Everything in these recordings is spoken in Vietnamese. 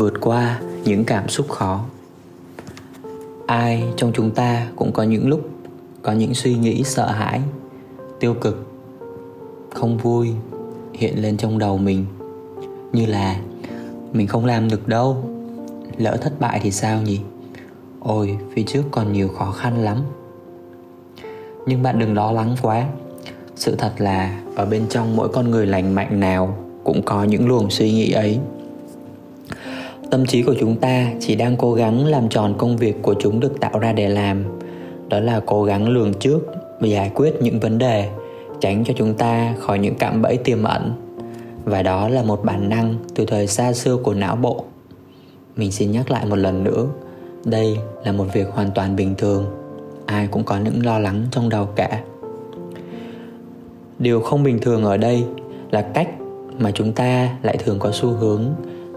vượt qua những cảm xúc khó. Ai trong chúng ta cũng có những lúc có những suy nghĩ sợ hãi, tiêu cực, không vui hiện lên trong đầu mình. Như là, mình không làm được đâu, lỡ thất bại thì sao nhỉ? Ôi, phía trước còn nhiều khó khăn lắm. Nhưng bạn đừng lo lắng quá. Sự thật là, ở bên trong mỗi con người lành mạnh nào cũng có những luồng suy nghĩ ấy tâm trí của chúng ta chỉ đang cố gắng làm tròn công việc của chúng được tạo ra để làm. Đó là cố gắng lường trước và giải quyết những vấn đề, tránh cho chúng ta khỏi những cạm bẫy tiềm ẩn. Và đó là một bản năng từ thời xa xưa của não bộ. Mình xin nhắc lại một lần nữa, đây là một việc hoàn toàn bình thường. Ai cũng có những lo lắng trong đầu cả. Điều không bình thường ở đây là cách mà chúng ta lại thường có xu hướng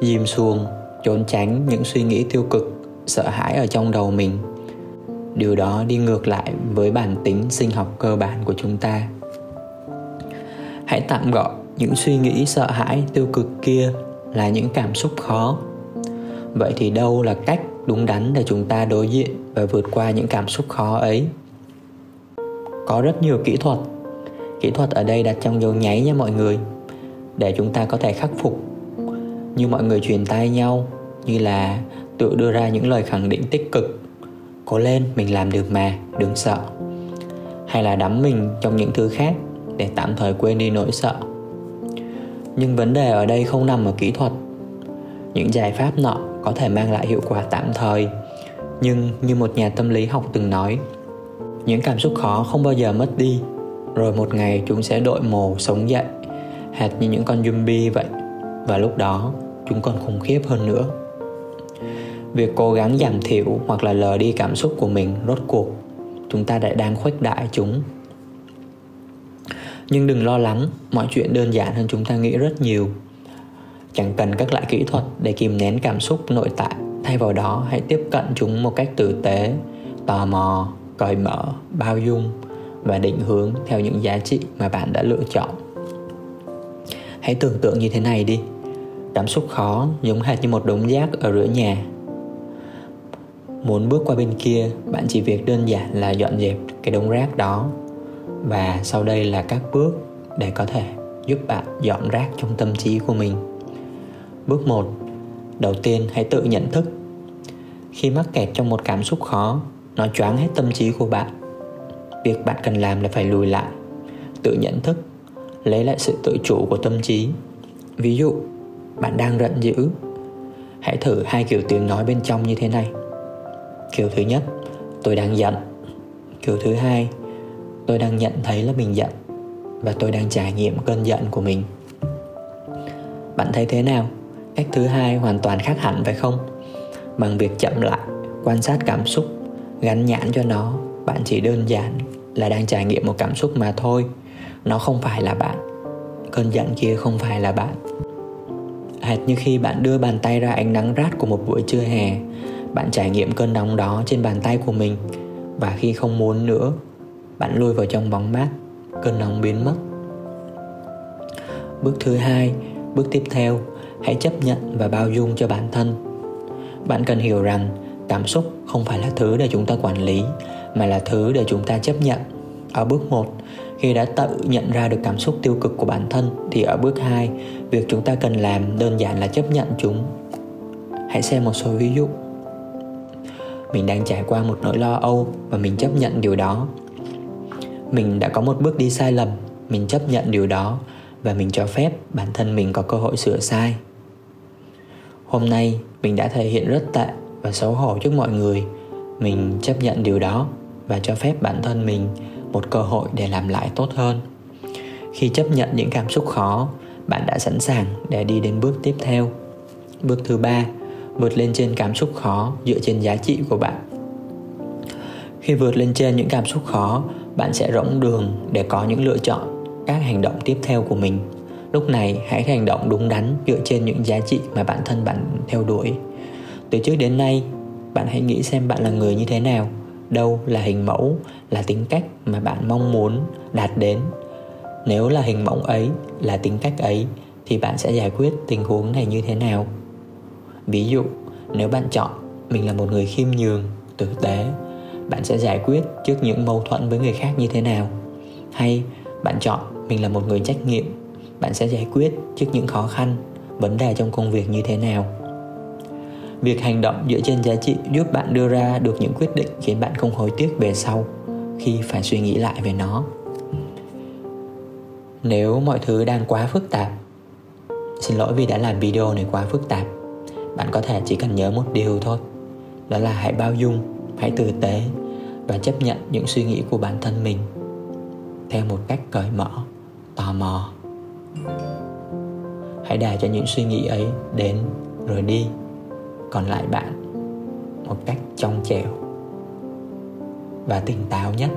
dìm xuồng trốn tránh những suy nghĩ tiêu cực, sợ hãi ở trong đầu mình. Điều đó đi ngược lại với bản tính sinh học cơ bản của chúng ta. Hãy tạm gọi những suy nghĩ sợ hãi tiêu cực kia là những cảm xúc khó. Vậy thì đâu là cách đúng đắn để chúng ta đối diện và vượt qua những cảm xúc khó ấy? Có rất nhiều kỹ thuật. Kỹ thuật ở đây đặt trong dấu nháy nha mọi người, để chúng ta có thể khắc phục như mọi người truyền tay nhau, như là tự đưa ra những lời khẳng định tích cực. Cố lên, mình làm được mà, đừng sợ. Hay là đắm mình trong những thứ khác để tạm thời quên đi nỗi sợ. Nhưng vấn đề ở đây không nằm ở kỹ thuật. Những giải pháp nọ có thể mang lại hiệu quả tạm thời, nhưng như một nhà tâm lý học từng nói, những cảm xúc khó không bao giờ mất đi. Rồi một ngày chúng sẽ đội mồ, sống dậy, hệt như những con zombie vậy và lúc đó, chúng còn khủng khiếp hơn nữa. Việc cố gắng giảm thiểu hoặc là lờ đi cảm xúc của mình rốt cuộc, chúng ta đã đang khuếch đại chúng. Nhưng đừng lo lắng, mọi chuyện đơn giản hơn chúng ta nghĩ rất nhiều. Chẳng cần các loại kỹ thuật để kìm nén cảm xúc nội tại. Thay vào đó, hãy tiếp cận chúng một cách tử tế, tò mò, cởi mở, bao dung và định hướng theo những giá trị mà bạn đã lựa chọn. Hãy tưởng tượng như thế này đi cảm xúc khó, giống hệt như một đống rác ở giữa nhà. Muốn bước qua bên kia, bạn chỉ việc đơn giản là dọn dẹp cái đống rác đó. Và sau đây là các bước để có thể giúp bạn dọn rác trong tâm trí của mình. Bước 1 đầu tiên hãy tự nhận thức. Khi mắc kẹt trong một cảm xúc khó, nó choáng hết tâm trí của bạn. Việc bạn cần làm là phải lùi lại, tự nhận thức, lấy lại sự tự chủ của tâm trí. Ví dụ bạn đang giận dữ. Hãy thử hai kiểu tiếng nói bên trong như thế này. Kiểu thứ nhất, tôi đang giận. Kiểu thứ hai, tôi đang nhận thấy là mình giận và tôi đang trải nghiệm cơn giận của mình. Bạn thấy thế nào? Cách thứ hai hoàn toàn khác hẳn, phải không? Bằng việc chậm lại, quan sát cảm xúc, gắn nhãn cho nó, bạn chỉ đơn giản là đang trải nghiệm một cảm xúc mà thôi. Nó không phải là bạn. Cơn giận kia không phải là bạn hệt như khi bạn đưa bàn tay ra ánh nắng rát của một buổi trưa hè. Bạn trải nghiệm cơn nóng đó trên bàn tay của mình. Và khi không muốn nữa, bạn lui vào trong bóng mát, cơn nóng biến mất. Bước thứ hai, bước tiếp theo, hãy chấp nhận và bao dung cho bản thân. Bạn cần hiểu rằng, cảm xúc không phải là thứ để chúng ta quản lý, mà là thứ để chúng ta chấp nhận ở bước 1 khi đã tự nhận ra được cảm xúc tiêu cực của bản thân thì ở bước 2 việc chúng ta cần làm đơn giản là chấp nhận chúng. Hãy xem một số ví dụ. Mình đang trải qua một nỗi lo âu và mình chấp nhận điều đó. Mình đã có một bước đi sai lầm, mình chấp nhận điều đó và mình cho phép bản thân mình có cơ hội sửa sai. Hôm nay, mình đã thể hiện rất tệ và xấu hổ trước mọi người. Mình chấp nhận điều đó và cho phép bản thân mình một cơ hội để làm lại tốt hơn. Khi chấp nhận những cảm xúc khó, bạn đã sẵn sàng để đi đến bước tiếp theo. Bước thứ ba, vượt lên trên cảm xúc khó dựa trên giá trị của bạn. Khi vượt lên trên những cảm xúc khó, bạn sẽ rỗng đường để có những lựa chọn các hành động tiếp theo của mình. Lúc này, hãy hành động đúng đắn dựa trên những giá trị mà bản thân bạn theo đuổi. Từ trước đến nay, bạn hãy nghĩ xem bạn là người như thế nào đâu là hình mẫu là tính cách mà bạn mong muốn đạt đến. Nếu là hình mẫu ấy là tính cách ấy, thì bạn sẽ giải quyết tình huống này như thế nào? Ví dụ, nếu bạn chọn mình là một người khiêm nhường, tử tế, bạn sẽ giải quyết trước những mâu thuẫn với người khác như thế nào? Hay bạn chọn mình là một người trách nhiệm, bạn sẽ giải quyết trước những khó khăn, vấn đề trong công việc như thế nào? Việc hành động dựa trên giá trị giúp bạn đưa ra được những quyết định khiến bạn không hối tiếc về sau khi phải suy nghĩ lại về nó. Nếu mọi thứ đang quá phức tạp, xin lỗi vì đã làm video này quá phức tạp. Bạn có thể chỉ cần nhớ một điều thôi, đó là hãy bao dung, hãy tử tế và chấp nhận những suy nghĩ của bản thân mình theo một cách cởi mở, tò mò. Hãy để cho những suy nghĩ ấy đến rồi đi còn lại bạn một cách trong trẻo và tỉnh táo nhất.